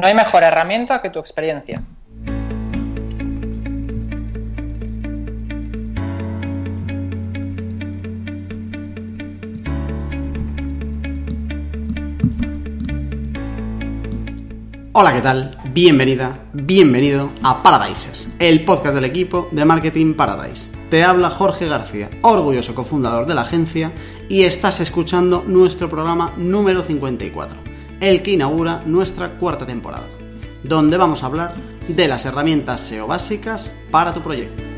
No hay mejor herramienta que tu experiencia. Hola, ¿qué tal? Bienvenida, bienvenido a Paradises, el podcast del equipo de Marketing Paradise. Te habla Jorge García, orgulloso cofundador de la agencia, y estás escuchando nuestro programa número 54, el que inaugura nuestra cuarta temporada, donde vamos a hablar de las herramientas SEO básicas para tu proyecto.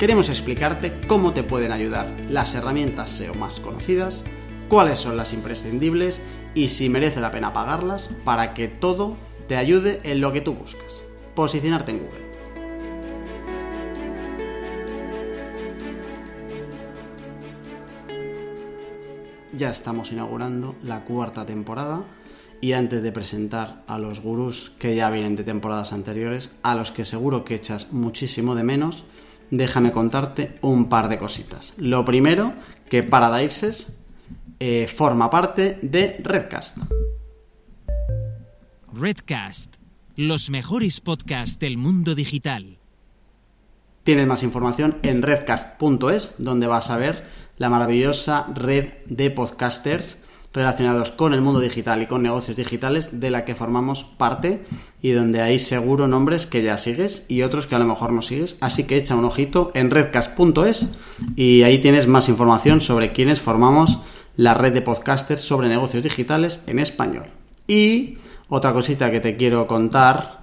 queremos explicarte cómo te pueden ayudar las herramientas SEO más conocidas, cuáles son las imprescindibles y si merece la pena pagarlas para que todo te ayude en lo que tú buscas. Posicionarte en Google. Ya estamos inaugurando la cuarta temporada y antes de presentar a los gurús que ya vienen de temporadas anteriores, a los que seguro que echas muchísimo de menos, déjame contarte un par de cositas. Lo primero, que Paradises eh, forma parte de Redcast. Redcast, los mejores podcasts del mundo digital. Tienes más información en redcast.es, donde vas a ver la maravillosa red de podcasters relacionados con el mundo digital y con negocios digitales de la que formamos parte y donde hay seguro nombres que ya sigues y otros que a lo mejor no sigues. Así que echa un ojito en redcast.es y ahí tienes más información sobre quiénes formamos la red de podcasters sobre negocios digitales en español. Y otra cosita que te quiero contar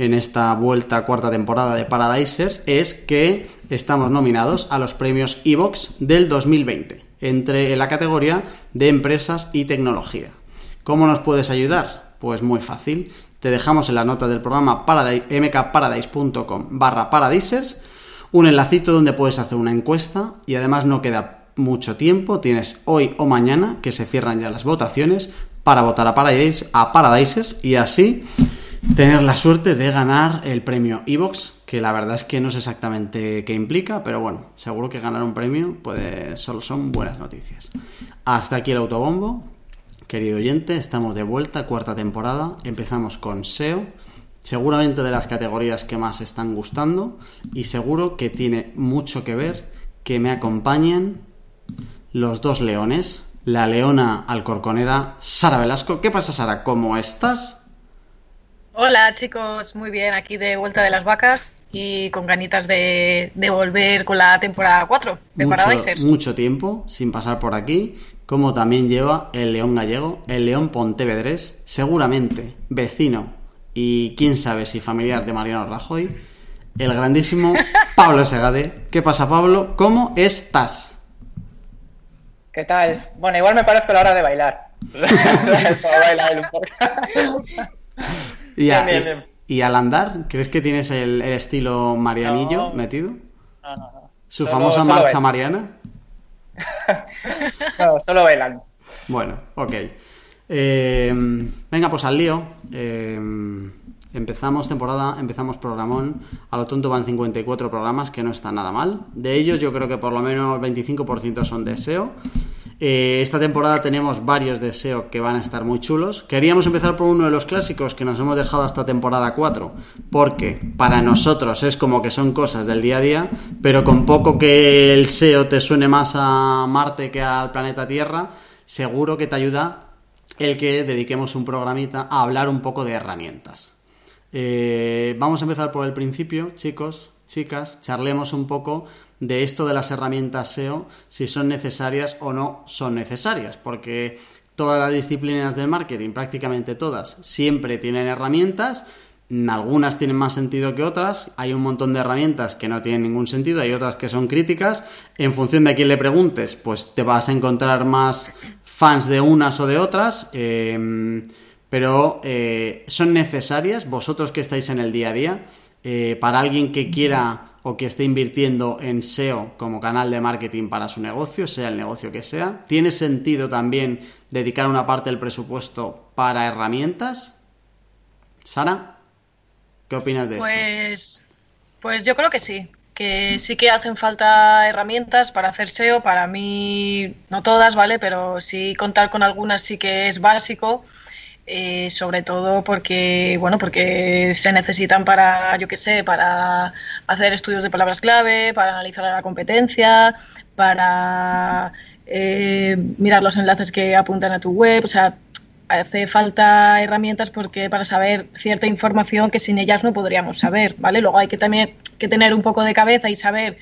en esta vuelta cuarta temporada de Paradisers es que estamos nominados a los premios Evox del 2020 entre en la categoría de empresas y tecnología. ¿Cómo nos puedes ayudar? Pues muy fácil. Te dejamos en la nota del programa mkparadise.com barra paradisers un enlacito donde puedes hacer una encuesta y además no queda mucho tiempo, tienes hoy o mañana que se cierran ya las votaciones para votar a, Paradise, a Paradisers y así tener la suerte de ganar el premio Evox, que la verdad es que no sé exactamente qué implica, pero bueno, seguro que ganar un premio puede, solo son buenas noticias. Hasta aquí el autobombo. Querido oyente, estamos de vuelta, cuarta temporada. Empezamos con SEO, seguramente de las categorías que más están gustando y seguro que tiene mucho que ver que me acompañen los dos leones, la leona alcorconera Sara Velasco. ¿Qué pasa, Sara? ¿Cómo estás? Hola chicos, muy bien, aquí de vuelta de las vacas y con ganitas de, volver con la temporada 4 de mucho, Paradisers. Mucho tiempo sin pasar por aquí, como también lleva el león gallego, el león pontevedrés, seguramente vecino y quién sabe si familiar de Mariano Rajoy, el grandísimo Pablo Segade. ¿Qué pasa Pablo? ¿Cómo estás? ¿Qué tal? Bueno, igual me parezco la hora de bailar. Y, al andar, ¿crees que tienes el, estilo Marianillo metido? No, no, no. ¿Su famosa marcha mariana? no, solo bailan. Bueno, ok. Eh, venga, pues al lío. Eh, empezamos temporada, empezamos programón. A lo tonto van 54 programas, que no está nada mal. De ellos, yo creo que por lo menos 25% son de SEO. Eh, esta temporada tenemos varios deseos que van a estar muy chulos. Queríamos empezar por uno de los clásicos que nos hemos dejado hasta temporada 4, porque para nosotros es como que son cosas del día a día, pero con poco que el SEO te suene más a Marte que al planeta Tierra, seguro que te ayuda el que dediquemos un programita a hablar un poco de herramientas. Eh, vamos a empezar por el principio, chicos, chicas, charlemos un poco de esto de las herramientas SEO, si son necesarias o no son necesarias, porque todas las disciplinas del marketing, prácticamente todas, siempre tienen herramientas, algunas tienen más sentido que otras, hay un montón de herramientas que no tienen ningún sentido, hay otras que son críticas, en función de a quién le preguntes, pues te vas a encontrar más fans de unas o de otras, em, pero eh, son necesarias, vosotros que estáis en el día a día, eh, para alguien que quiera o que esté invirtiendo en SEO como canal de marketing para su negocio, sea el negocio que sea. ¿Tiene sentido también dedicar una parte del presupuesto para herramientas? Sara, ¿qué opinas de pues, esto? Pues yo creo que sí, que sí que hacen falta herramientas para hacer SEO. Para mí, no todas, ¿vale? Pero sí contar con algunas sí que es básico. Eh, sobre todo porque, bueno, porque se necesitan para, yo qué sé, para hacer estudios de palabras clave, para analizar la competencia, para eh, mirar los enlaces que apuntan a tu web, o sea, hace falta herramientas porque para saber cierta información que sin ellas no podríamos saber, ¿vale? Luego hay que también que tener un poco de cabeza y saber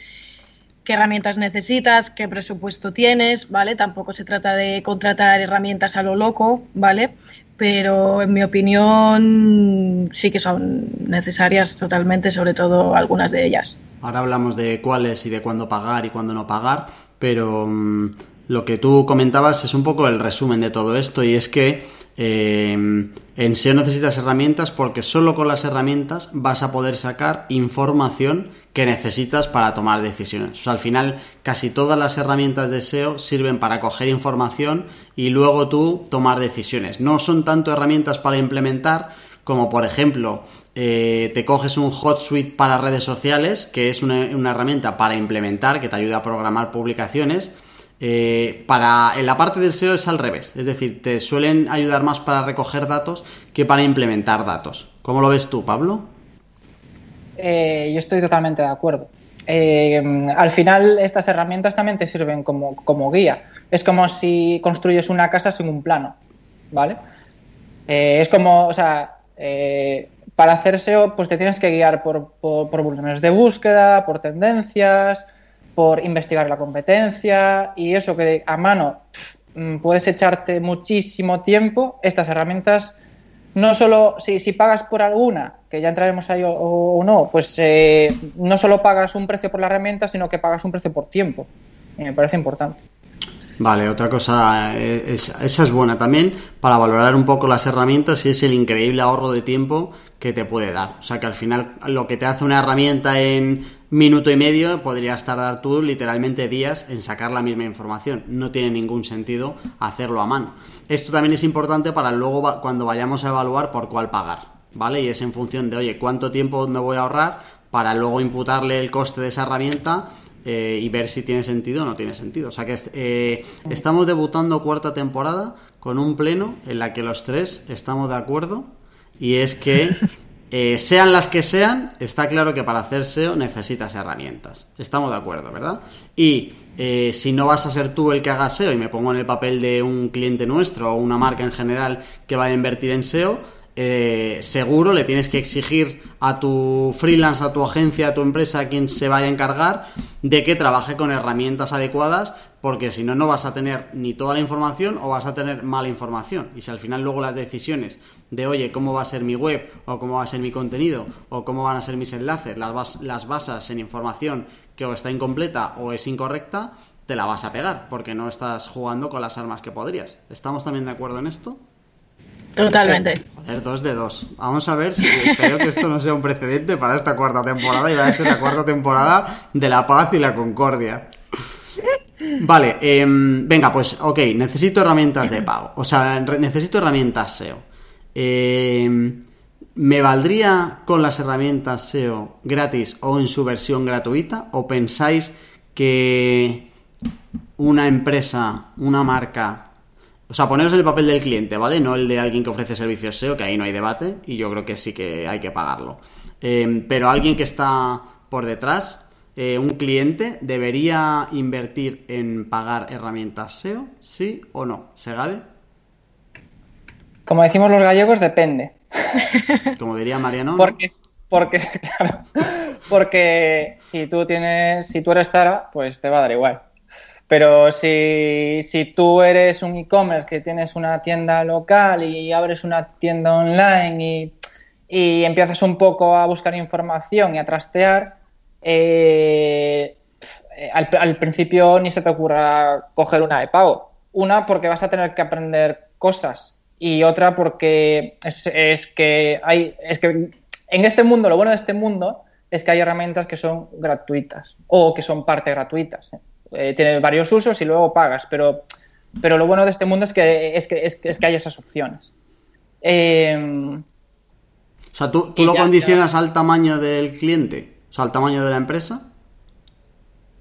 qué herramientas necesitas, qué presupuesto tienes, ¿vale? Tampoco se trata de contratar herramientas a lo loco, ¿vale? Pero en mi opinión sí que son necesarias totalmente, sobre todo algunas de ellas. Ahora hablamos de cuáles y de cuándo pagar y cuándo no pagar, pero mm, lo que tú comentabas es un poco el resumen de todo esto y es que eh, en SEO necesitas herramientas porque solo con las herramientas vas a poder sacar información que necesitas para tomar decisiones. Al final casi todas las herramientas de SEO sirven para coger información y luego tú tomar decisiones. No son tanto herramientas para implementar como por ejemplo eh, te coges un hot suite para redes sociales, que es una, una herramienta para implementar, que te ayuda a programar publicaciones eh, para, en la parte del SEO es al revés, es decir, te suelen ayudar más para recoger datos que para implementar datos. ¿Cómo lo ves tú, Pablo? Eh, yo estoy totalmente de acuerdo. Eh, al final estas herramientas también te sirven como, guía. Es como si construyes una casa sin un plano, ¿vale? es como, o sea, para hacer SEO pues te tienes que guiar por, por, por volúmenes de búsqueda, por tendencias, por investigar la competencia y eso que a mano mm, puedes echarte muchísimo tiempo, estas herramientas no solo si, pagas por alguna, que ya entraremos ahí o, no, pues eh, no solo pagas un precio por la herramienta, sino que pagas un precio por tiempo. Y me parece importante. Vale, otra cosa, eh, esa es buena también para valorar un poco las herramientas y es el increíble ahorro de tiempo que te puede dar. O sea que al final lo que te hace una herramienta en minuto y medio podrías tardar tú literalmente días en sacar la misma información. No tiene ningún sentido hacerlo a mano. Esto también es importante para luego cuando vayamos a evaluar por cuál pagar, ¿vale? Y es en función de, oye, ¿cuánto tiempo me voy a ahorrar para luego imputarle el coste de esa herramienta eh, y ver si tiene sentido o no tiene sentido? O sea que eh, estamos debutando cuarta temporada con un pleno en la que los tres estamos de acuerdo y es que Eh, sean las que sean, está claro que para hacer SEO necesitas herramientas. Estamos de acuerdo, ¿verdad? Y eh, si no vas a ser tú el que haga SEO y me pongo en el papel de un cliente nuestro o una marca en general que vaya a invertir en SEO, eh, seguro le tienes que exigir a tu freelance, a tu agencia, a tu empresa, a quien se vaya a encargar, de que trabaje con herramientas adecuadas, porque si no, no vas a tener ni toda la información o vas a tener mala información. Y si al final luego las decisiones de, oye, cómo va a ser mi web, o cómo va a ser mi contenido, o cómo van a ser mis enlaces, las, las basas en información que o está incompleta o es incorrecta, te la vas a pegar, porque no estás jugando con las armas que podrías. ¿Estamos también de acuerdo en esto? Totalmente. Joder, dos de dos. Vamos a ver si espero que esto no sea un precedente para esta cuarta temporada y va a ser la cuarta temporada de la paz y la concordia. Vale, em, venga, pues ok, necesito herramientas de pago. O sea, necesito herramientas SEO. Em, ¿Me valdría con las herramientas SEO gratis o en su versión gratuita? ¿O pensáis que una empresa, una marca, o sea, poneros en el papel del cliente, ¿vale? No el de alguien que ofrece servicios SEO, que ahí no hay debate, y yo creo que sí que hay que pagarlo. Em, pero alguien que está por detrás, eh, un cliente, ¿debería invertir en pagar herramientas SEO? ¿Sí o no? ¿Segade? Como decimos los gallegos, depende. Como diría Mariano. Porque, porque, porque si tú tienes, si tú eres Zara, pues te va a dar igual. Pero si, si tú eres un e-commerce que tienes una tienda local y abres una tienda online y, y empiezas un poco a buscar información y a trastear, eh, al, al, principio ni se te ocurra coger una de pago. Una porque vas a tener que aprender cosas y otra porque es, es, que hay es que en este mundo lo bueno de este mundo es que hay herramientas que son gratuitas o que son parte gratuitas. ¿eh? eh, tiene varios usos y luego pagas, pero, pero lo bueno de este mundo es que, es que, es, es que hay esas opciones. Eh, o sea, ¿tú, tú lo ya, condicionas ya. al tamaño del cliente? O sea, al tamaño de la empresa.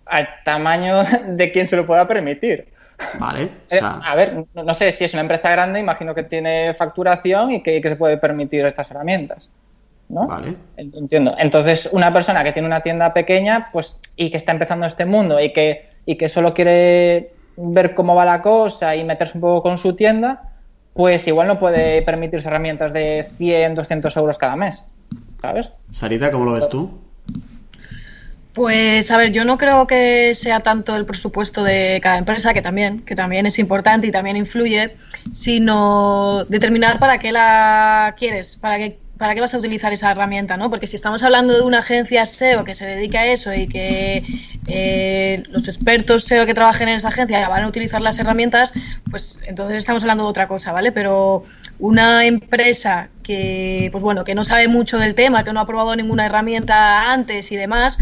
al tamaño de quien se lo pueda permitir. Vale. Eh, a ver, no, sé, si es una empresa grande, imagino que tiene facturación y que, se puede permitir estas herramientas. ¿no? Vale. Entiendo. Entonces, una persona que tiene una tienda pequeña, pues, y que está empezando este mundo y que, y que solo quiere ver cómo va la cosa y meterse un poco con su tienda, pues igual no puede permitirse herramientas de 100, 200 euros cada mes. ¿Sabes? Sarita, ¿cómo lo ves tú? Pues a ver, yo no creo que sea tanto el presupuesto de cada empresa, que también, que también es importante y también influye, sino determinar para qué la quieres, para qué ¿para qué vas a utilizar esa herramienta? ¿no? Porque si estamos hablando de una agencia SEO que se dedica a eso y que eh, los expertos SEO que trabajen en esa agencia van a utilizar las herramientas, pues entonces estamos hablando de otra cosa, ¿vale? Pero una empresa que, pues bueno, que no sabe mucho del tema, que no ha probado ninguna herramienta antes y demás,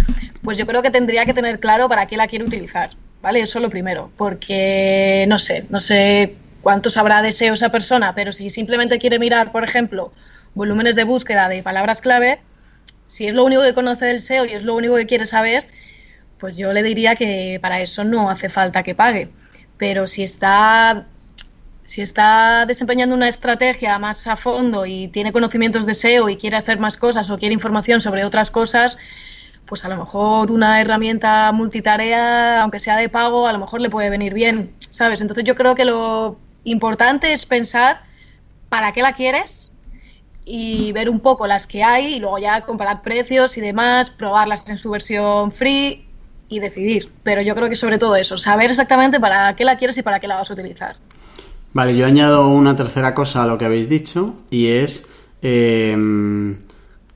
pues yo creo que tendría que tener claro para qué la quiere utilizar, ¿vale? Eso es lo primero, porque no sé, no sé cuánto sabrá de SEO esa persona, pero si simplemente quiere mirar, por ejemplo, volúmenes de búsqueda de palabras clave, si es lo único que conoce del SEO y es lo único que quiere saber, pues yo le diría que para eso no hace falta que pague. Pero si está, si está desempeñando una estrategia más a fondo y tiene conocimientos de SEO y quiere hacer más cosas o quiere información sobre otras cosas, pues a lo mejor una herramienta multitarea, aunque sea de pago, a lo mejor le puede venir bien, ¿sabes? Entonces yo creo que lo importante es pensar para qué la quieres y ver un poco las que hay y luego ya comparar precios y demás, probarlas en su versión free y decidir. Pero yo creo que sobre todo eso, saber exactamente para qué la quieres y para qué la vas a utilizar. Vale, yo añado una tercera cosa a lo que habéis dicho y es em,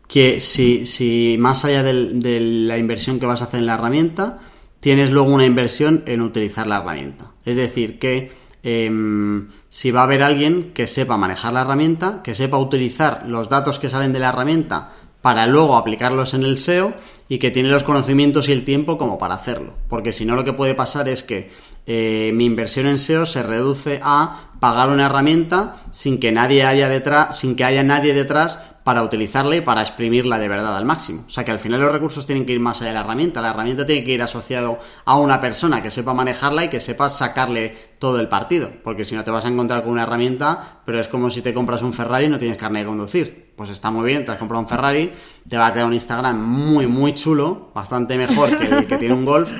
que si, si, más allá de la inversión que vas a hacer en la herramienta, tienes luego una inversión en utilizar la herramienta. Es decir, que Em, si va a haber alguien que sepa manejar la herramienta, que sepa utilizar los datos que salen de la herramienta para luego aplicarlos en el SEO y que tiene los conocimientos y el tiempo como para hacerlo. Porque si no lo que puede pasar es que eh, mi inversión en SEO se reduce a pagar una herramienta sin que nadie haya detrás, sin que haya nadie detrás para utilizarla y para exprimirla de verdad al máximo. O sea que al final los recursos tienen que ir más allá de la herramienta. La herramienta tiene que ir asociado a una persona que sepa manejarla y que sepa sacarle todo el partido. Porque si no te vas a encontrar con una herramienta, pero es como si te compras un Ferrari y no tienes carne de conducir. Pues está muy bien, te has comprado un Ferrari, te va a quedar un Instagram muy, muy chulo, bastante mejor que el que tiene un Golf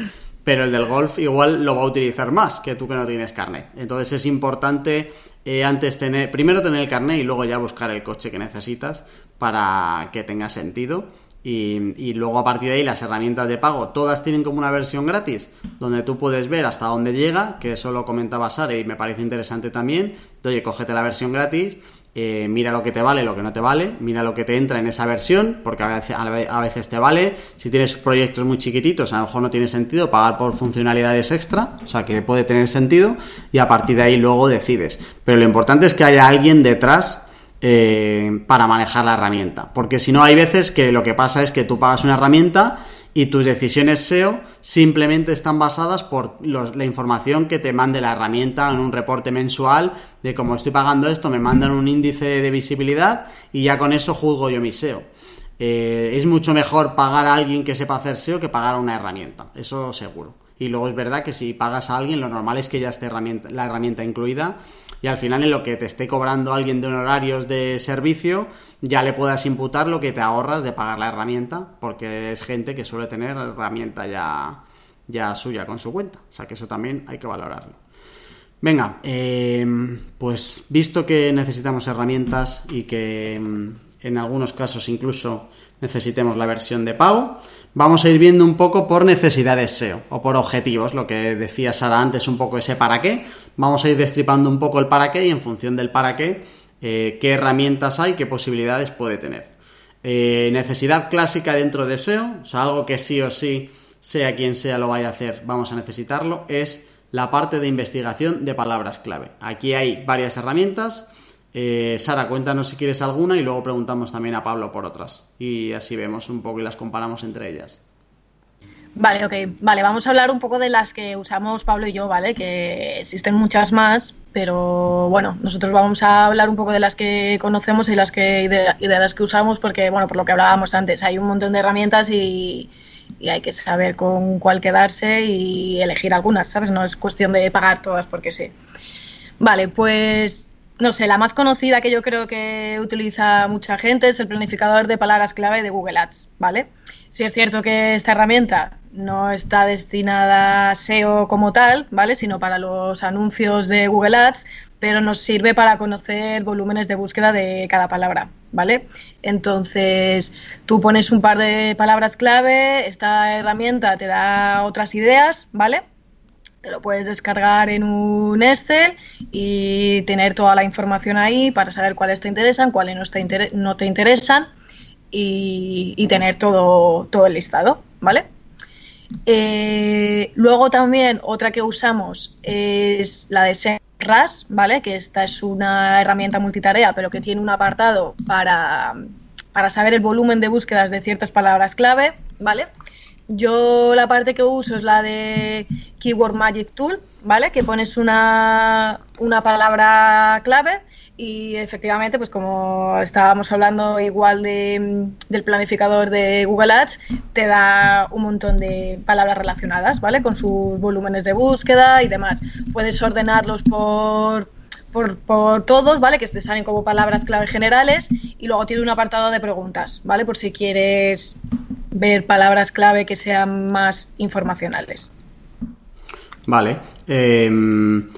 pero el del golf igual lo va a utilizar más que tú que no tienes carnet. Entonces es importante eh, antes tener, primero tener el carnet y luego ya buscar el coche que necesitas para que tenga sentido. Y, luego a partir de ahí las herramientas de pago, todas tienen como una versión gratis, donde tú puedes ver hasta dónde llega, que eso lo comentaba Sara y me parece interesante también. Oye, cógete la versión gratis eh, mira lo que te vale, lo que no te vale, mira lo que te entra en esa versión, porque a veces, a veces, te vale. Si tienes proyectos muy chiquititos, a lo mejor no tiene sentido pagar por funcionalidades extra, o sea que puede tener sentido, y a partir de ahí luego decides. Pero lo importante es que haya alguien detrás eh, para manejar la herramienta, porque si no hay veces que lo que pasa es que tú pagas una herramienta y tus decisiones SEO simplemente están basadas por la información que te mande la herramienta en un reporte mensual de cómo estoy pagando esto, me mandan un índice de visibilidad y ya con eso juzgo yo mi SEO. Eh, es mucho mejor pagar a alguien que sepa hacer SEO que pagar a una herramienta, eso seguro. Y luego es verdad que si pagas a alguien, lo normal es que ya esté la herramienta incluida y al final en lo que te esté cobrando alguien de honorarios de servicio, ya le puedas imputar lo que te ahorras de pagar la herramienta, porque es gente que suele tener herramienta ya, ya suya con su cuenta. O sea que eso también hay que valorarlo. Venga, em, pues visto que necesitamos herramientas y que em, en algunos casos incluso necesitemos la versión de pago, vamos a ir viendo un poco por necesidades SEO o por objetivos, lo que decía Sara antes, un poco ese para qué. Vamos a ir destripando un poco el para qué y en función del para qué, eh, qué herramientas hay, qué posibilidades puede tener. Eh, necesidad clásica dentro de SEO, o sea, algo que sí o sí, sea quien sea lo vaya a hacer, vamos a necesitarlo, es la parte de investigación de palabras clave. Aquí hay varias herramientas eh, Sara, cuéntanos si quieres alguna y luego preguntamos también a Pablo por otras. Y así vemos un poco y las comparamos entre ellas. Vale, ok. Vale, vamos a hablar un poco de las que usamos Pablo y yo, ¿vale? Que existen muchas más, pero bueno, nosotros vamos a hablar un poco de las que conocemos y, las que, de, las que usamos porque, bueno, por lo que hablábamos antes, hay un montón de herramientas y, y hay que saber con cuál quedarse y elegir algunas, ¿sabes? No es cuestión de pagar todas porque sí. Vale, pues no sé, la más conocida que yo creo que utiliza mucha gente es el planificador de palabras clave de Google Ads, ¿vale? Si es cierto que esta herramienta no está destinada a SEO como tal, ¿vale? Sino para los anuncios de Google Ads, pero nos sirve para conocer volúmenes de búsqueda de cada palabra, ¿vale? Entonces, tú pones un par de palabras clave, esta herramienta te da otras ideas, ¿vale? Te lo puedes descargar en un Excel y tener toda la información ahí para saber cuáles te interesan, cuáles no te, interesan y, tener todo, todo el listado, ¿vale? Eh, luego también otra que usamos es la de SEMrush, ¿vale? Que esta es una herramienta multitarea, pero que tiene un apartado para, para saber el volumen de búsquedas de ciertas palabras clave, ¿vale? Yo la parte que uso es la de Keyword Magic Tool, ¿vale? Que pones una, una palabra clave y efectivamente, pues como estábamos hablando igual de, del planificador de Google Ads, te da un montón de palabras relacionadas, ¿vale? Con sus volúmenes de búsqueda y demás. Puedes ordenarlos por, por, por, todos, ¿vale? Que te salen como palabras clave generales y luego tiene un apartado de preguntas, ¿vale? Por si quieres ver palabras clave que sean más informacionales. Vale. Em,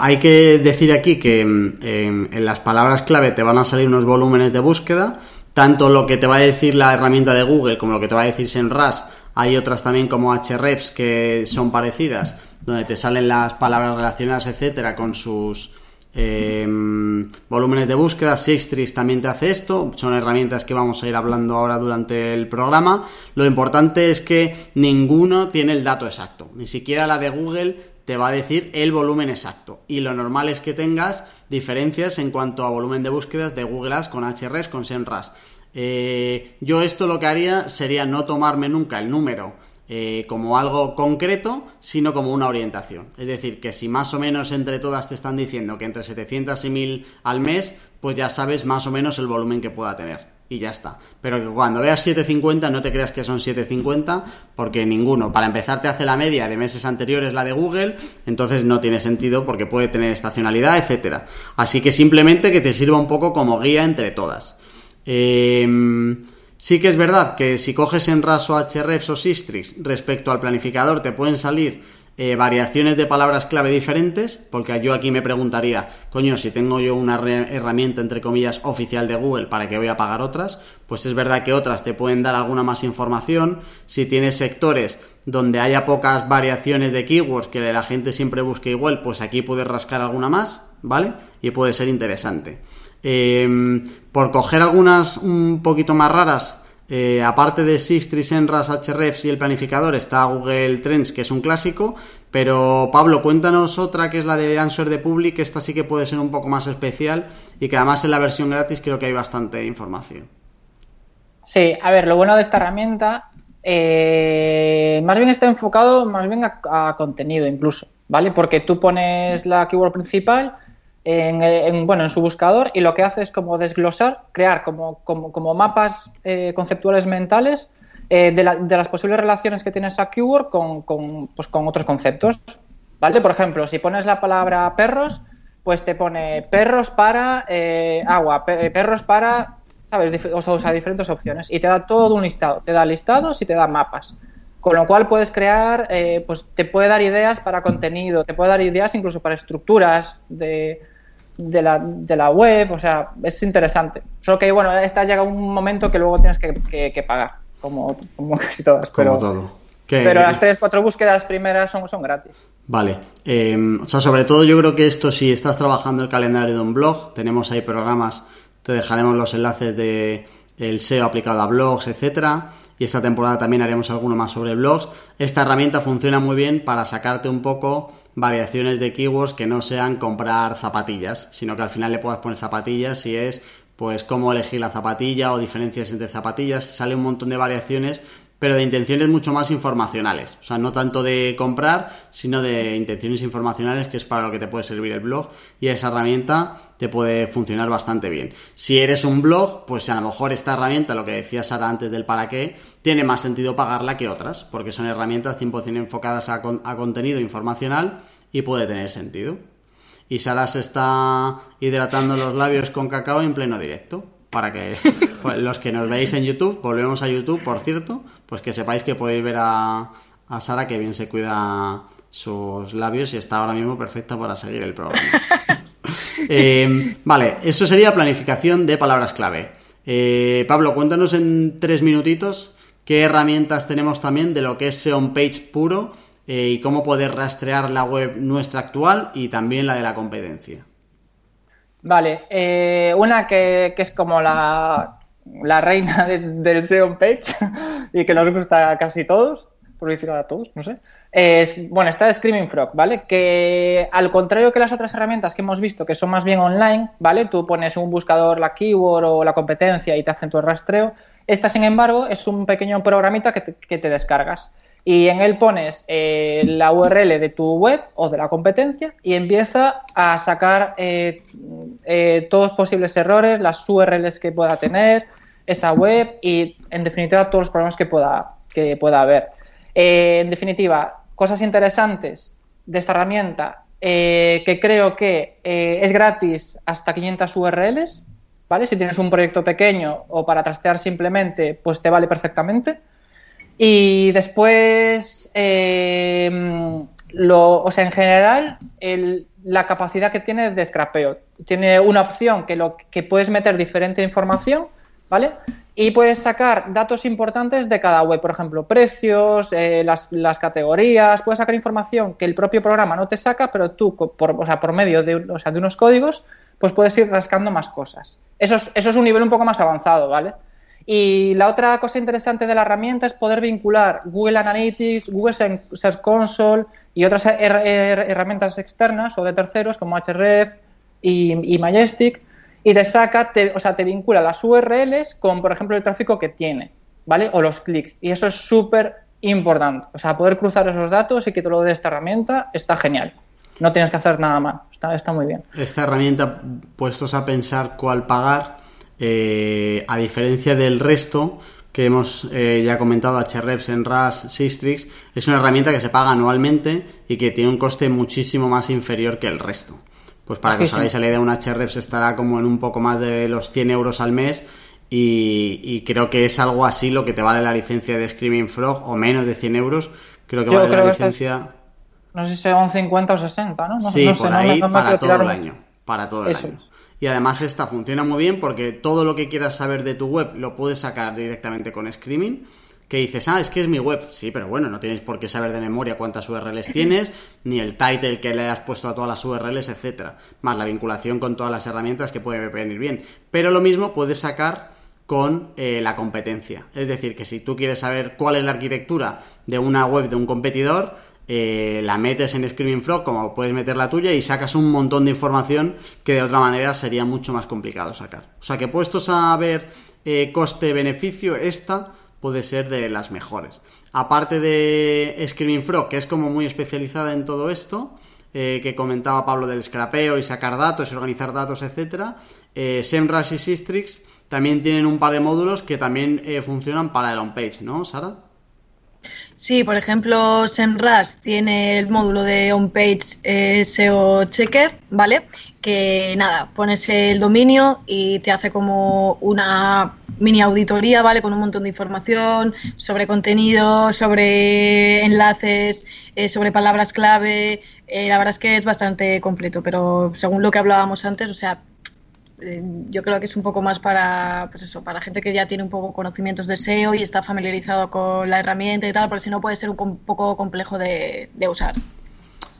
hay que decir aquí que em, em, en las palabras clave te van a salir unos volúmenes de búsqueda, tanto lo que te va a decir la herramienta de Google como lo que te va a decir SEMrush. Hay otras también como Hrefs que son parecidas, donde te salen las palabras relacionadas, etcétera, con sus Em, volúmenes de búsqueda, Sixtris también te hace esto, son herramientas que vamos a ir hablando ahora durante el programa. Lo importante es que ninguno tiene el dato exacto, ni siquiera la de Google te va a decir el volumen exacto. Y lo normal es que tengas diferencias en cuanto a volumen de búsquedas de Google Ads con HRS, con SEMrush. Eh, yo esto lo que haría sería no tomarme nunca el número eh, como algo concreto, sino como una orientación. Es decir, que si más o menos entre todas te están diciendo que entre 700 y 1000 al mes, pues ya sabes más o menos el volumen que pueda tener. Y ya está. Pero que cuando veas 750 no te creas que son 750 porque ninguno. Para empezar te hace la media de meses anteriores la de Google, entonces no tiene sentido porque puede tener estacionalidad, etcétera. Así que simplemente que te sirva un poco como guía entre todas. Eh, Sí que es verdad que si coges en raso hrefs o Sistrix respecto al planificador te pueden salir eh, variaciones de palabras clave diferentes, porque yo aquí me preguntaría, coño, si tengo yo una herramienta entre comillas oficial de Google, ¿para qué voy a pagar otras? Pues es verdad que otras te pueden dar alguna más información. Si tienes sectores donde haya pocas variaciones de keywords que la gente siempre busque igual, pues aquí puedes rascar alguna más, ¿vale? Y puede ser interesante. Em, por coger algunas un poquito más raras, eh, aparte de Sistri, Senras, Hrefs y el planificador, está Google Trends, que es un clásico. Pero Pablo, cuéntanos otra que es la de Answer de Public. Esta sí que puede ser un poco más especial y que además en la versión gratis creo que hay bastante información. Sí, a ver, lo bueno de esta herramienta eh, más bien está enfocado más bien a, contenido incluso, ¿vale? Porque tú pones la keyword principal en, bueno, en su buscador y lo que hace es como desglosar, crear como, como, mapas eh, conceptuales mentales eh, de, las posibles relaciones que tiene esa keyword con, pues, con otros conceptos. ¿Vale? Por ejemplo, si pones la palabra perros, pues te pone perros para eh, agua, perros para, ¿sabes? O sea, diferentes opciones y te da todo un listado. Te da listados y te da mapas. Con lo cual puedes crear, pues te puede dar ideas para contenido, te puede dar ideas incluso para estructuras de, de la, de la web, o sea, es interesante. Solo que, bueno, esta llega un momento que luego tienes que, pagar, como, como, casi todas. Como pero, todo. Pero las tres, cuatro búsquedas primeras son, son gratis. Vale. Em, o sea, sobre todo yo creo que esto, si estás trabajando el calendario de un blog, tenemos ahí programas, te dejaremos los enlaces de el SEO aplicado a blogs, etcétera. Y esta temporada también haremos alguno más sobre blogs. Esta herramienta funciona muy bien para sacarte un poco variaciones de keywords que no sean comprar zapatillas, sino que al final le puedas poner zapatillas si es pues cómo elegir la zapatilla o diferencias entre zapatillas, sale un montón de variaciones, pero de intenciones mucho más informacionales. O sea, no tanto de comprar, sino de intenciones informacionales, que es para lo que te puede servir el blog. Y esa herramienta te puede funcionar bastante bien. Si eres un blog, pues a lo mejor esta herramienta, lo que decía Sara antes del para qué, tiene más sentido pagarla que otras, porque son herramientas 100% enfocadas a, a contenido informacional y puede tener sentido. Y Sara se está hidratando los labios con cacao en pleno directo para que pues, los que nos veáis en YouTube, volvemos a YouTube, por cierto, pues que sepáis que podéis ver a, a Sara que bien se cuida sus labios y está ahora mismo perfecta para seguir el programa. Eh, vale, eso sería planificación de palabras clave. Eh, Pablo, cuéntanos en tres minutitos qué herramientas tenemos también de lo que es SEO page puro eh, y cómo poder rastrear la web nuestra actual y también la de la competencia. Vale, eh, una que, es como la, reina del SEO page y que nos gusta a casi todos, por decirlo a todos, no sé. Es, bueno, está de Screaming Frog, ¿vale? Que al contrario que las otras herramientas que hemos visto, que son más bien online, ¿vale? Tú pones un buscador la keyword o la competencia y te hacen tu rastreo. Esta, sin embargo, es un pequeño programita que que te descargas y en él pones eh, la URL de tu web o de la competencia y empieza a sacar eh, eh, todos posibles errores, las URLs que pueda tener esa web y en definitiva todos los problemas que pueda, que pueda haber. en definitiva, cosas interesantes de esta herramienta que creo que es gratis hasta 500 URLs, ¿vale? Si tienes un proyecto pequeño o para trastear simplemente, pues te vale perfectamente. Y después, eh, lo, o sea, en general, la capacidad que tiene de scrapeo. Tiene una opción que, lo, que puedes meter diferente información, ¿vale? Y puedes sacar datos importantes de cada web, por ejemplo, precios, eh, las, las, categorías, puedes sacar información que el propio programa no te saca, pero tú, por, o sea, por medio de, o sea, de unos códigos, pues puedes ir rascando más cosas. Eso es, eso es un nivel un poco más avanzado, ¿vale? Y la otra cosa interesante de la herramienta es poder vincular Google Analytics, Google Search Console y otras herramientas externas o de terceros como Href y, Majestic y te saca, o sea, te vincula las URLs con, por ejemplo, el tráfico que tiene, ¿vale? O los clics. Y eso es súper importante. O sea, poder cruzar esos datos y que te lo dé esta herramienta está genial. No tienes que hacer nada más. Está muy bien. Esta herramienta, puestos a pensar cuál pagar, eh, a diferencia del resto que hemos eh, ya comentado, HREPS, en RAS, Sistrix, es una herramienta que se paga anualmente y que tiene un coste muchísimo más inferior que el resto. Pues para que os hagáis la idea, un HREPS estará como en un poco más de los 100 euros al mes y, creo que es algo así lo que te vale la licencia de Screaming Frog o menos de 100 euros. Creo que vale la licencia... no sé si son 50 o 60, ¿no? sí, por ahí para todo el año. Para todo el año y además esta funciona muy bien porque todo lo que quieras saber de tu web lo puedes sacar directamente con Screaming que dices, ah, es que es mi web. Sí, pero bueno, no tienes por qué saber de memoria cuántas URLs tienes, ni el title que le has puesto a todas las URLs, etcétera. Más la vinculación con todas las herramientas que puede venir bien. Pero lo mismo puedes sacar con eh, la competencia. Es decir, que si tú quieres saber cuál es la arquitectura de una web de un competidor, eh, la metes en Screaming Frog como puedes meter la tuya y sacas un montón de información que de otra manera sería mucho más complicado sacar. O sea que puestos a ver eh, coste-beneficio, esta puede ser de las mejores. Aparte de Screaming Frog, que es como muy especializada en todo esto, eh, que comentaba Pablo del scrapeo y sacar datos y organizar datos, etcétera, SEMrush y Sistrix también tienen un par de módulos que también funcionan para el on-page, ¿no, Sara? Sí, por ejemplo, SEMrush tiene el módulo de on-page eh, SEO Checker, ¿vale? Que nada, pones el dominio y te hace como una mini auditoría, ¿vale? Con un montón de información sobre contenido, sobre enlaces, eh, sobre palabras clave. Eh, la verdad es que es bastante completo, pero según lo que hablábamos antes, o sea, eh, yo creo que es un poco más para, pues eso, para gente que ya tiene un poco conocimientos de SEO y está familiarizado con la herramienta y tal, porque si no puede ser un poco complejo de, usar.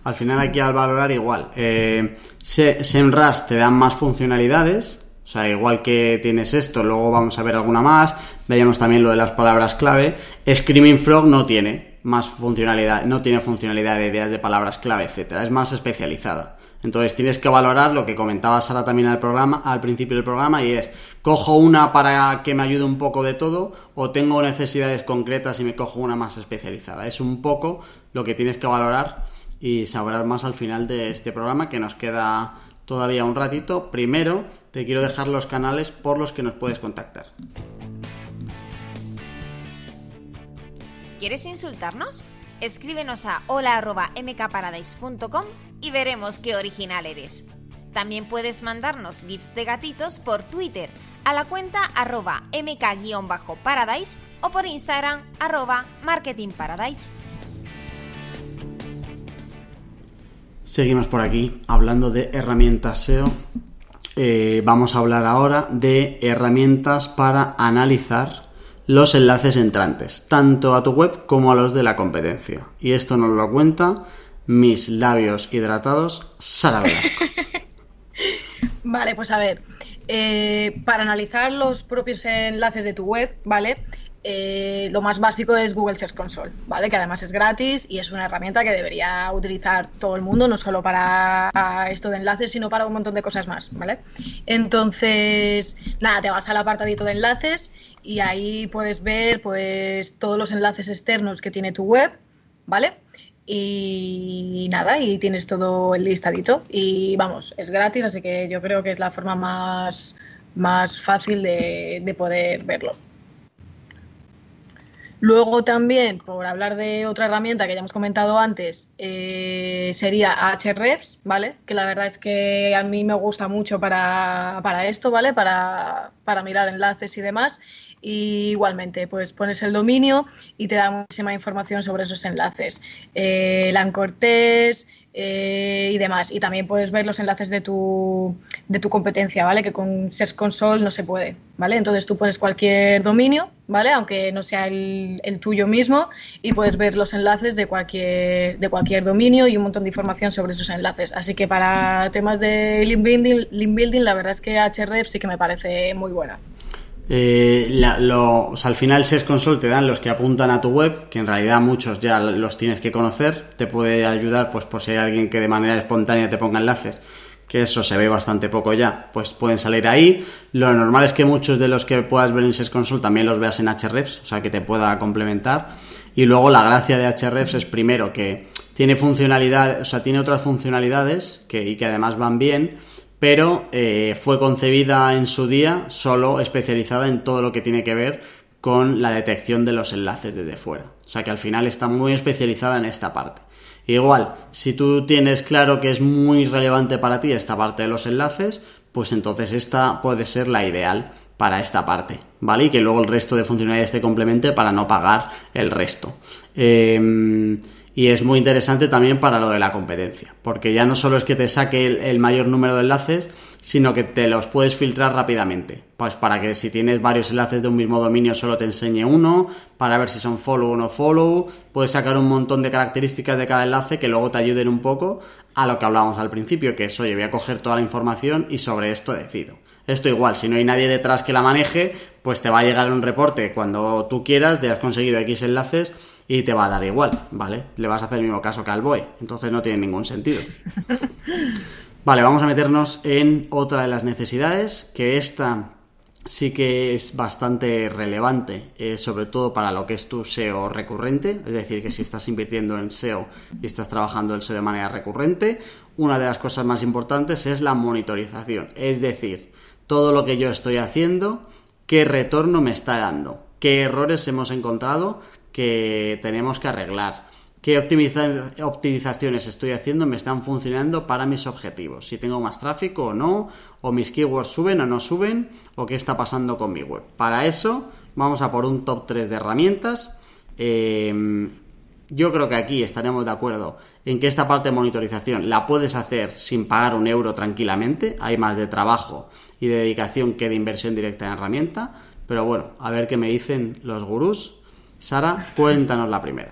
Al final aquí al valorar igual. Eh, SEMrush te dan más funcionalidades, o sea, igual que tienes esto, luego vamos a ver alguna más, veríamos también lo de las palabras clave. Screaming Frog no tiene más funcionalidad, no tiene funcionalidad de ideas de palabras clave, etcétera, es más especializada. Entonces tienes que valorar lo que comentaba Sara también al principio del programa, y es cojo una para que me ayude un poco de todo, o tengo necesidades concretas y me cojo una más especializada. Es un poco lo que tienes que valorar y saber más al final de este programa, que nos queda todavía un ratito. Primero, te quiero dejar los canales por los que nos puedes contactar. ¿Quieres insultarnos? Escríbenos a hola.mkparadise.com y veremos qué original eres. También puedes mandarnos gifs de gatitos por Twitter a la cuenta arroba mk-paradise o por Instagram arroba marketingparadise. Seguimos por aquí hablando de herramientas SEO. Eh, vamos a hablar ahora de herramientas para analizar los enlaces entrantes, tanto a tu web como a los de la competencia. Y esto nos lo cuenta mis labios hidratados, Sara Velasco. vale, pues a ver, eh, para analizar los propios enlaces de tu web, ¿vale? Eh, lo más básico es Google Search Console, ¿vale? Que además es gratis y es una herramienta que debería utilizar todo el mundo, no solo para esto de enlaces, sino para un montón de cosas más, ¿vale? Entonces, nada, te vas al apartadito de enlaces y ahí puedes ver pues todos los enlaces externos que tiene tu web, ¿vale? Y nada, y tienes todo el listadito. Y vamos, es gratis, así que yo creo que es la forma más, más fácil de poder verlo. Luego también, por hablar de otra herramienta que ya hemos comentado antes, eh, sería Ahrefs, ¿vale? Que la verdad es que a mí me gusta mucho para, esto, ¿vale? Para, para, mirar enlaces y demás. Y igualmente, pues pones el dominio y te da muchísima información sobre esos enlaces. Eh, Cortés, eh, y demás. Y también puedes ver los enlaces de tu, de tu competencia, ¿vale? Que con Search Console no se puede, ¿vale? Entonces tú pones cualquier dominio, ¿vale? Aunque no sea el, tuyo mismo y puedes ver los enlaces de cualquier, de cualquier dominio y un montón de información sobre esos enlaces. Así que para temas de link building, link building la verdad es que Href sí que me parece muy buena. Eh, al final SES Console te dan los que apuntan a tu web, que en realidad muchos ya los tienes que conocer, te puede ayudar pues por si hay alguien que de manera espontánea te ponga enlaces, que eso se ve bastante poco ya, pues pueden salir ahí. Lo normal es que muchos de los que puedas ver en SES Console también los veas en Hrefs, o sea que te pueda complementar. Y luego la gracia de Hrefs es primero que tiene funcionalidad, o sea, tiene otras funcionalidades que, y que además van bien pero eh, fue concebida en su día solo especializada en todo lo que tiene que ver con la detección de los enlaces desde fuera. O sea que al final está muy especializada en esta parte. Igual, si tú tienes claro que es muy relevante para ti esta parte de los enlaces, pues entonces esta puede ser la ideal para esta parte, ¿vale? Y que luego el resto de funcionalidades te complemente para no pagar el resto. Eh, y es muy interesante también para lo de la competencia, porque ya no solo es que te saque el, mayor número de enlaces, sino que te los puedes filtrar rápidamente. Pues para que si tienes varios enlaces de un mismo dominio solo te enseñe uno, para ver si son follow o no follow, puedes sacar un montón de características de cada enlace que luego te ayuden un poco a lo que hablábamos al principio, que es, oye, voy a coger toda la información y sobre esto decido. Esto igual, si no hay nadie detrás que la maneje, pues te va a llegar un reporte cuando tú quieras de has conseguido X enlaces y te va a dar igual, ¿vale? Le vas a hacer el mismo caso que al BOE, entonces no tiene ningún sentido. Vale, vamos a meternos en otra de las necesidades, que esta sí que es bastante relevante, eh, sobre todo para lo que es tu SEO recurrente, es decir, que si estás invirtiendo en SEO y estás trabajando el SEO de manera recurrente, una de las cosas más importantes es la monitorización, es decir, todo lo que yo estoy haciendo, qué retorno me está dando, qué errores hemos encontrado que tenemos que arreglar. ¿Qué optimizaciones estoy haciendo me están funcionando para mis objetivos? Si tengo más tráfico o no, o mis keywords suben o no suben, o qué está pasando con mi web. Para eso vamos a por un top 3 de herramientas. Em, yo creo que aquí estaremos de acuerdo en que esta parte de monitorización la puedes hacer sin pagar un euro tranquilamente. Hay más de trabajo y de dedicación que de inversión directa en herramienta. Pero bueno, a ver qué me dicen los gurús Sara, cuéntanos la primera.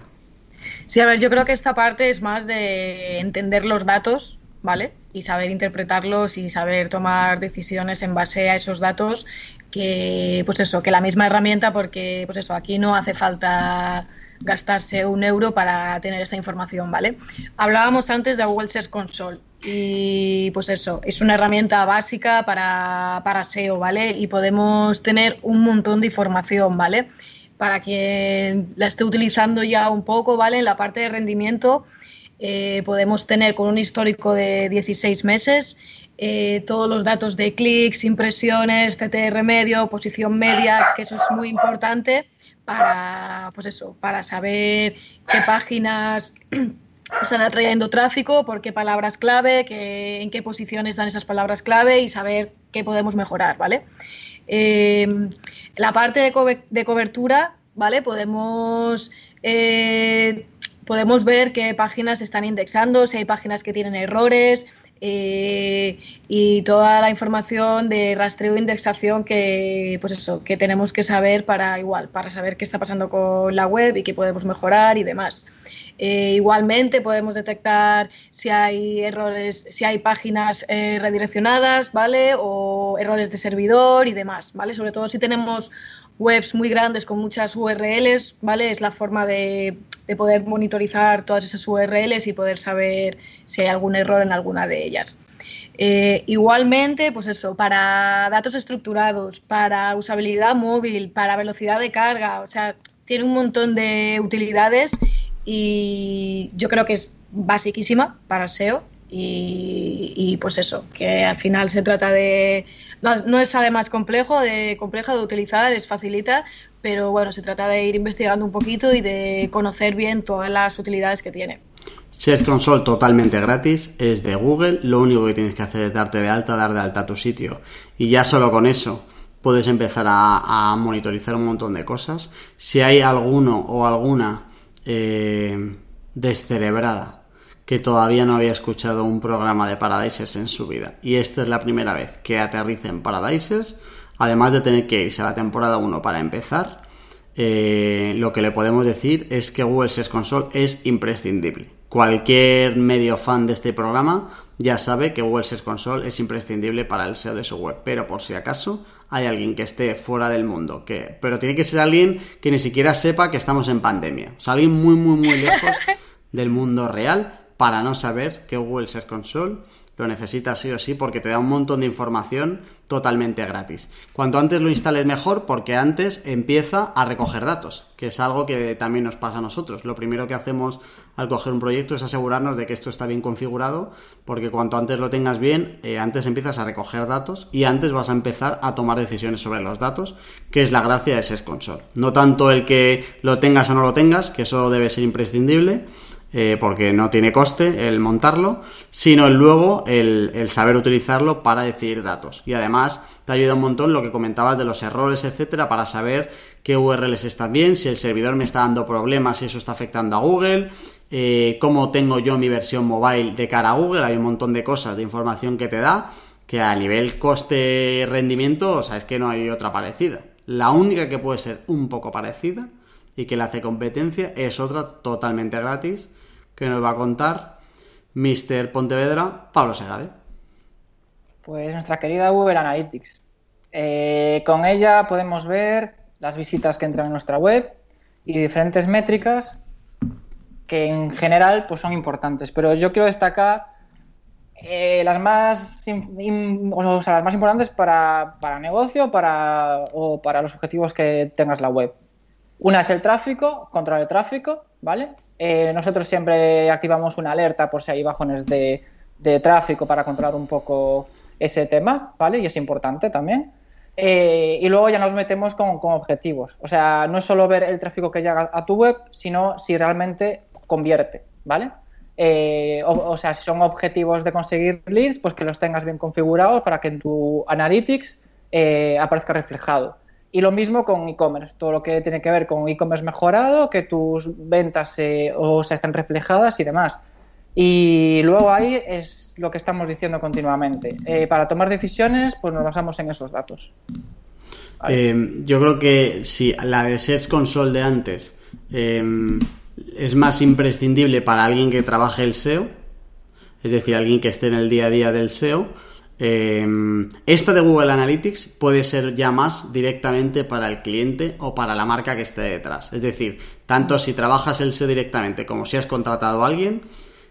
Sí, a ver, yo creo que esta parte es más de entender los datos, ¿vale? Y saber interpretarlos y saber tomar decisiones en base a esos datos que, pues eso, que la misma herramienta, porque, pues eso, aquí no hace falta gastarse un euro para tener esta información, ¿vale? Hablábamos antes de Google Search Console y pues eso, es una herramienta básica para, para SEO, ¿vale? Y podemos tener un montón de información, ¿vale? Para quien la esté utilizando ya un poco, ¿vale? En la parte de rendimiento eh, podemos tener con un histórico de 16 meses eh, todos los datos de clics, impresiones, CTR medio, posición media, que eso es muy importante para, pues eso, para saber qué páginas están atrayendo tráfico, por qué palabras clave, en qué posiciones dan esas palabras clave y saber qué podemos mejorar, ¿vale? Eh, la parte de, cobertura, ¿vale? Podemos, eh, podemos ver qué páginas están indexando, si hay páginas que tienen errores, eh, y toda la información de rastreo e indexación que, pues eso, que tenemos que saber para igual, para saber qué está pasando con la web y qué podemos mejorar y demás. Eh, igualmente podemos detectar si hay errores, si hay páginas eh, redireccionadas, ¿vale? O errores de servidor y demás, ¿vale? Sobre todo si tenemos webs muy grandes con muchas URLs, ¿vale? Es la forma de de poder monitorizar todas esas URLs y poder saber si hay algún error en alguna de ellas. Eh, igualmente, pues eso, para datos estructurados, para usabilidad móvil, para velocidad de carga, o sea, tiene un montón de utilidades y yo creo que es basiquísima para SEO y, pues eso, que al final se trata de... No, es además complejo de, compleja de utilizar, es facilita, pero bueno, se trata de ir investigando un poquito y de conocer bien todas las utilidades que tiene. Search Console totalmente gratis, es de Google, lo único que tienes que hacer es darte de alta, dar de alta a tu sitio y ya solo con eso puedes empezar a, monitorizar un montón de cosas. Si hay alguno o alguna eh, descerebrada que todavía no había escuchado un programa de Paradises en su vida. Y esta es la primera vez que aterriza en Paradises, además de tener que irse a la temporada 1 para empezar. Eh, lo que le podemos decir es que Google Search Console es imprescindible. Cualquier medio fan de este programa ya sabe que Google Search Console es imprescindible para el SEO de su web, pero por si acaso hay alguien que esté fuera del mundo, que pero tiene que ser alguien que ni siquiera sepa que estamos en pandemia, o sea, alguien muy muy muy lejos del mundo real para no saber que Google Search Console lo necesitas sí o sí porque te da un montón de información totalmente gratis. Cuanto antes lo instales mejor porque antes empieza a recoger datos, que es algo que también nos pasa a nosotros. Lo primero que hacemos al coger un proyecto es asegurarnos de que esto está bien configurado porque cuanto antes lo tengas bien, eh, antes empiezas a recoger datos y antes vas a empezar a tomar decisiones sobre los datos, que es la gracia de Search Console. No tanto el que lo tengas o no lo tengas, que eso debe ser imprescindible, eh, porque no tiene coste el montarlo, sino luego el, saber utilizarlo para decidir datos. Y además te ayuda un montón lo que comentabas de los errores, etcétera, para saber qué URLs están bien, si el servidor me está dando problemas, si eso está afectando a Google, eh, cómo tengo yo mi versión mobile de cara a Google, hay un montón de cosas, de información que te da, que a nivel coste-rendimiento, o sea, es que no hay otra parecida. La única que puede ser un poco parecida y que le hace competencia es otra totalmente gratis que nos va a contar Mr. Pontevedra, Pablo Segade. Pues nuestra querida Google Analytics. Eh, con ella podemos ver las visitas que entran en nuestra web y diferentes métricas que en general pues son importantes. Pero yo quiero destacar eh, las, más las más importantes para, para negocio para, o para los objetivos que tengas la web. Una es el tráfico, control el tráfico, ¿vale? Eh, nosotros siempre activamos una alerta por si hay bajones de, tráfico para controlar un poco ese tema, ¿vale? Y es importante también. Eh, y luego ya nos metemos con, objetivos. O sea, no es solo ver el tráfico que llega a tu web, sino si realmente convierte, ¿vale? Eh, o, sea, si son objetivos de conseguir leads, pues que los tengas bien configurados para que en tu analytics aparezca reflejado. Y lo mismo con e-commerce, todo lo que tiene que ver con e-commerce mejorado, que tus ventas o sea, estén reflejadas y demás. Y luego ahí es lo que estamos diciendo continuamente. Eh, para tomar decisiones, pues nos basamos en esos datos. Eh, yo creo que si la de Search Console de antes em, es más imprescindible para alguien que trabaje el SEO, es decir, alguien que esté en el día a día del SEO, Em, esta de Google Analytics puede ser ya más directamente para el cliente o para la marca que esté detrás. Es decir, tanto si trabajas el SEO directamente como si has contratado a alguien,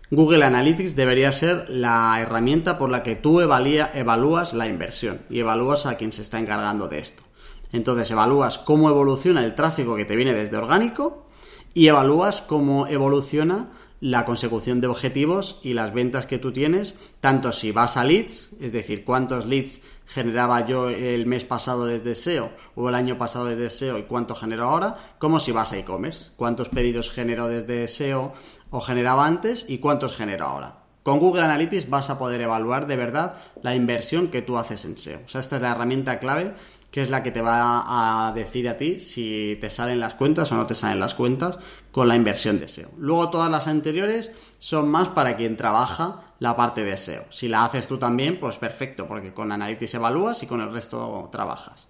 Google Analytics debería ser la herramienta por la que tú evalúas la inversión y evalúas a quien se está encargando de esto. Entonces evalúas cómo evoluciona el tráfico que te viene desde orgánico y evalúas cómo evoluciona la consecución de objetivos y las ventas que tú tienes, tanto si vas a leads, es decir, cuántos leads generaba yo el mes pasado desde SEO o el año pasado desde SEO y cuánto genero ahora, como si vas a e-commerce, cuántos pedidos genero desde SEO o generaba antes y cuántos genero ahora. Con Google Analytics vas a poder evaluar de verdad la inversión que tú haces en SEO. O sea, esta es la herramienta clave que es la que te va a decir a ti si te salen las cuentas o no te salen las cuentas con la inversión de SEO. Luego todas las anteriores son más para quien trabaja la parte de SEO. Si la haces tú también, pues perfecto, porque con Analytics evalúas y con el resto trabajas.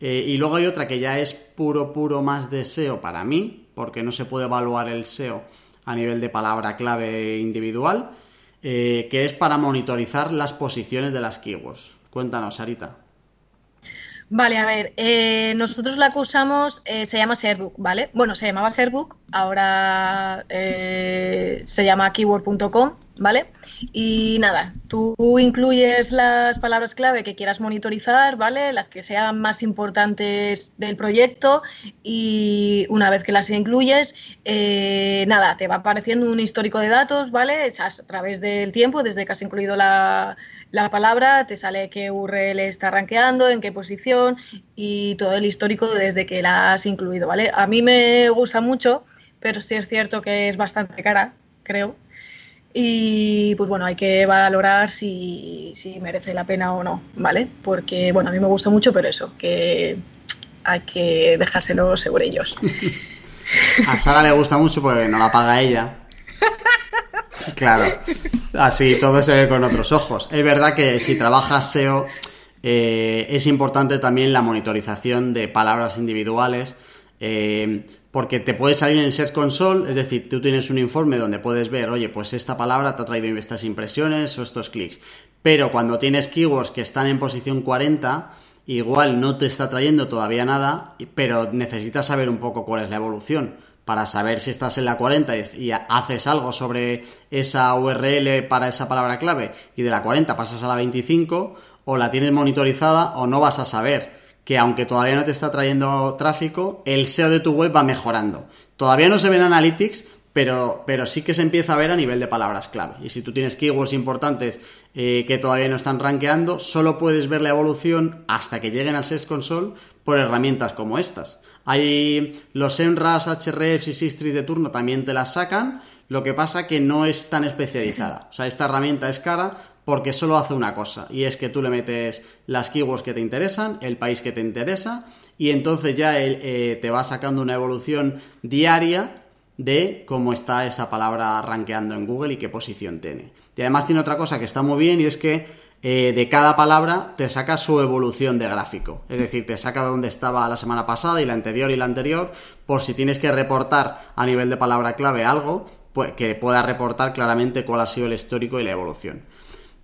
Eh, y luego hay otra que ya es puro, puro más de SEO para mí, porque no se puede evaluar el SEO a nivel de palabra clave individual, eh, que es para monitorizar las posiciones de las keywords. Cuéntanos, Sarita. Vale, a ver, eh, nosotros la que usamos eh, se llama Sharebook, ¿vale? Bueno, se llamaba Sharebook, ahora eh, se llama keyword.com, ¿vale? Y nada, tú incluyes las palabras clave que quieras monitorizar, ¿vale? Las que sean más importantes del proyecto y una vez que las incluyes, nada, te va apareciendo un histórico de datos, ¿vale? A través del tiempo, desde que has incluido la, la palabra, te sale qué URL está rankeando, en qué posición y todo el histórico desde que la has incluido, ¿vale? A mí me gusta mucho, pero sí es cierto que es bastante cara, creo. Y pues bueno, hay que valorar si, si merece la pena o no, ¿vale? Porque bueno, a mí me gusta mucho, pero eso, que hay que dejárselo seguro ellos. A Sara le gusta mucho porque no la paga ella. Claro, así todo se ve con otros ojos. Es verdad que si trabajas SEO eh, es importante también la monitorización de palabras individuales. Eh, porque te puede salir en Search Console, es decir, tú tienes un informe donde puedes ver, oye, pues esta palabra te ha traído estas impresiones o estos clics. Pero cuando tienes keywords que están en posición 40, igual no te está trayendo todavía nada, pero necesitas saber un poco cuál es la evolución para saber si estás en la 40 y haces algo sobre esa URL para esa palabra clave y de la 40 pasas a la 25 o la tienes monitorizada o no vas a saber que aunque todavía no te está trayendo tráfico, el SEO de tu web va mejorando. Todavía no se ven analytics, pero, pero sí que se empieza a ver a nivel de palabras clave. Y si tú tienes keywords importantes eh, que todavía no están rankeando, solo puedes ver la evolución hasta que lleguen al Search Console por herramientas como estas. Hay los EMRAS, HRFs y Sistris de turno también te las sacan, lo que pasa que no es tan especializada. O sea, esta herramienta es cara porque solo hace una cosa, y es que tú le metes las keywords que te interesan, el país que te interesa, y entonces ya eh, te va sacando una evolución diaria de cómo está esa palabra rankeando en Google y qué posición tiene. Y además tiene otra cosa que está muy bien y es que eh, de cada palabra te saca su evolución de gráfico. Es decir, te saca dónde estaba la semana pasada y la anterior y la anterior, por si tienes que reportar a nivel de palabra clave algo, pues que pueda reportar claramente cuál ha sido el histórico y la evolución.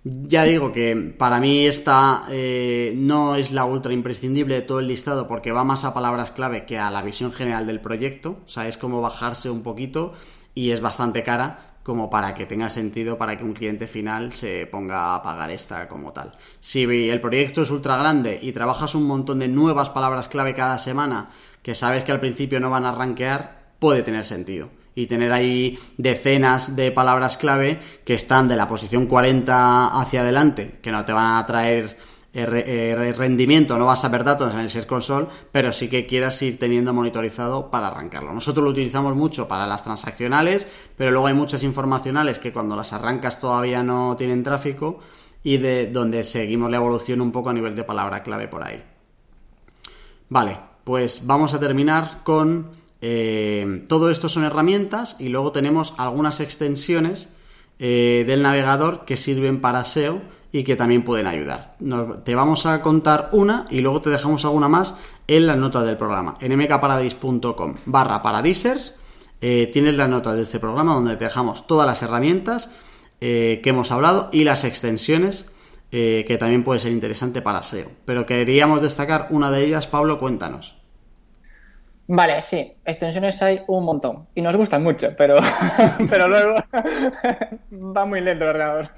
Ya digo que para mí esta eh, no es la ultra imprescindible de todo el listado porque va más a palabras clave que a la visión general del proyecto. O sea, es como bajarse un poquito y es bastante cara como para que tenga sentido para que un cliente final se ponga a pagar esta como tal. Si el proyecto es ultra grande y trabajas un montón de nuevas palabras clave cada semana que sabes que al principio no van a rankear, puede tener sentido. Y tener ahí decenas de palabras clave que están de la posición 40 hacia adelante, que no te van a traer eh, rendimiento, no vas a ver datos en el Search Console, pero sí que quieras ir teniendo monitorizado para arrancarlo. Nosotros lo utilizamos mucho para las transaccionales, pero luego hay muchas informacionales que cuando las arrancas todavía no tienen tráfico y de donde seguimos la evolución un poco a nivel de palabra clave por ahí. Vale, pues vamos a terminar con eh, todo esto son herramientas y luego tenemos algunas extensiones eh, del navegador que sirven para SEO y que también pueden ayudar. te vamos a contar una y luego te dejamos alguna más en las notas del programa. En mkparadise.com barra paradisers eh, tienes las notas de este programa donde te dejamos todas las herramientas que hemos hablado y las extensiones que también puede ser interesante para SEO. Pero queríamos destacar una de ellas, Pablo, cuéntanos. Vale, sí, extensiones hay un montón y nos gustan mucho, pero, pero luego va muy lento el ordenador.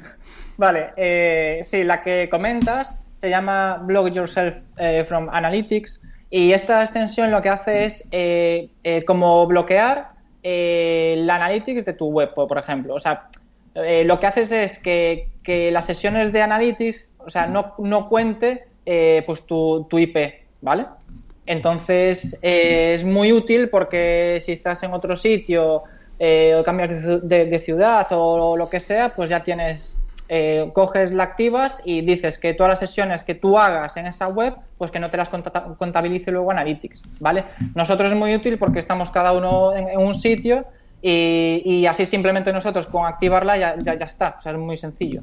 vale, eh, sí, la que comentas se llama Blog Yourself eh, from Analytics y esta extensión lo que hace es eh, como bloquear la Analytics de tu web, por ejemplo. O sea, lo que haces es que, que, las sesiones de Analytics, o sea, no, no cuente pues tu, tu IP, ¿vale? Entonces eh, es muy útil porque si estás en otro sitio eh, o cambias de, ciudad o, lo que sea, pues ya tienes, eh, coges, la activas y dices que todas las sesiones que tú hagas en esa web, pues que no te las contabilice luego Analytics, ¿vale? Nosotros es muy útil porque estamos cada uno en, un sitio y, así simplemente nosotros con activarla ya, ya, está, o sea, es muy sencillo.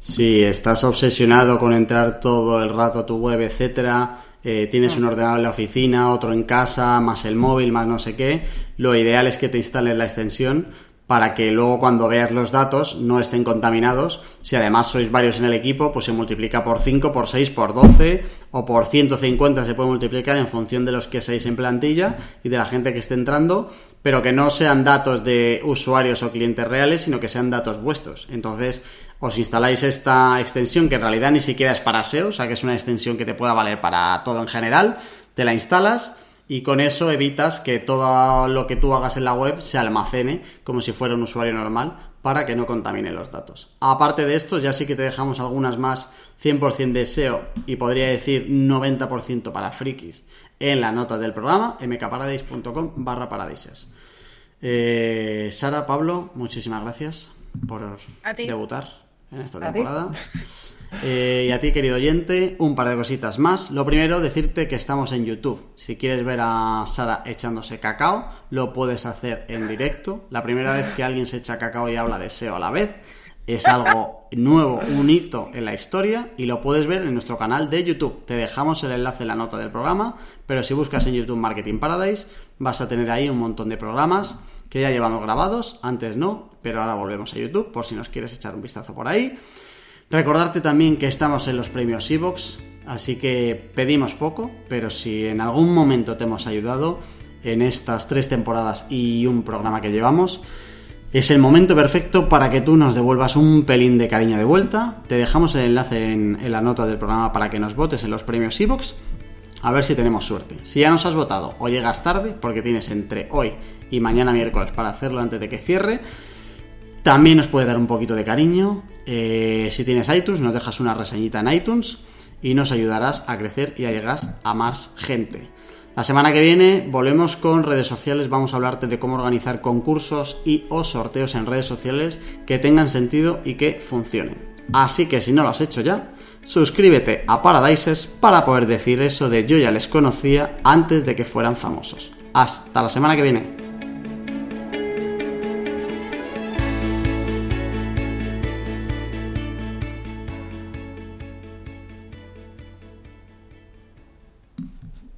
Si estás obsesionado con entrar todo el rato a tu web, etcétera, eh, tienes un ordenador en la oficina, otro en casa, más el móvil, más no sé qué, lo ideal es que te instales la extensión para que luego cuando veas los datos no estén contaminados. Si además sois varios en el equipo, pues se multiplica por 5, por 6, por 12 o por 150 se puede multiplicar en función de los que seáis en plantilla y de la gente que esté entrando, pero que no sean datos de usuarios o clientes reales, sino que sean datos vuestros. Entonces, os instaláis esta extensión que en realidad ni siquiera es para SEO, o sea que es una extensión que te pueda valer para todo en general, te la instalas y con eso evitas que todo lo que tú hagas en la web se almacene como si fuera un usuario normal para que no contamine los datos. Aparte de esto, ya sí que te dejamos algunas más 100% de SEO y podría decir 90% para frikis en la nota del programa mkparadise.com barra paradises. Eh, Sara, Pablo, muchísimas gracias por debutar en esta temporada. Eh, y a ti, querido oyente, un par de cositas más. Lo primero, decirte que estamos en YouTube. Si quieres ver a Sara echándose cacao, lo puedes hacer en directo. La primera vez que alguien se echa cacao y habla de SEO a la vez. Es algo nuevo, un hito en la historia y lo puedes ver en nuestro canal de YouTube. Te dejamos el enlace en la nota del programa, pero si buscas en YouTube Marketing Paradise vas a tener ahí un montón de programas que ya llevamos grabados, antes no, pero ahora volvemos a YouTube por si nos quieres echar un vistazo por ahí. Recordarte también que estamos en los premios Evox, así que pedimos poco, pero si en algún momento te hemos ayudado en estas tres temporadas y un programa que llevamos, es el momento perfecto para que tú nos devuelvas un pelín de cariño de vuelta. Te dejamos el enlace en, la nota del programa para que nos votes en los premios Evox. A ver si tenemos suerte. Si ya nos has votado o llegas tarde, porque tienes entre hoy y mañana miércoles para hacerlo antes de que cierre. También nos puede dar un poquito de cariño. Eh, si tienes iTunes, nos dejas una reseñita en iTunes y nos ayudarás a crecer y a llegar a más gente. La semana que viene volvemos con redes sociales, vamos a hablarte de cómo organizar concursos y o sorteos en redes sociales que tengan sentido y que funcionen. Así que si no lo has hecho ya, suscríbete a Paradises para poder decir eso de yo ya les conocía antes de que fueran famosos. Hasta la semana que viene.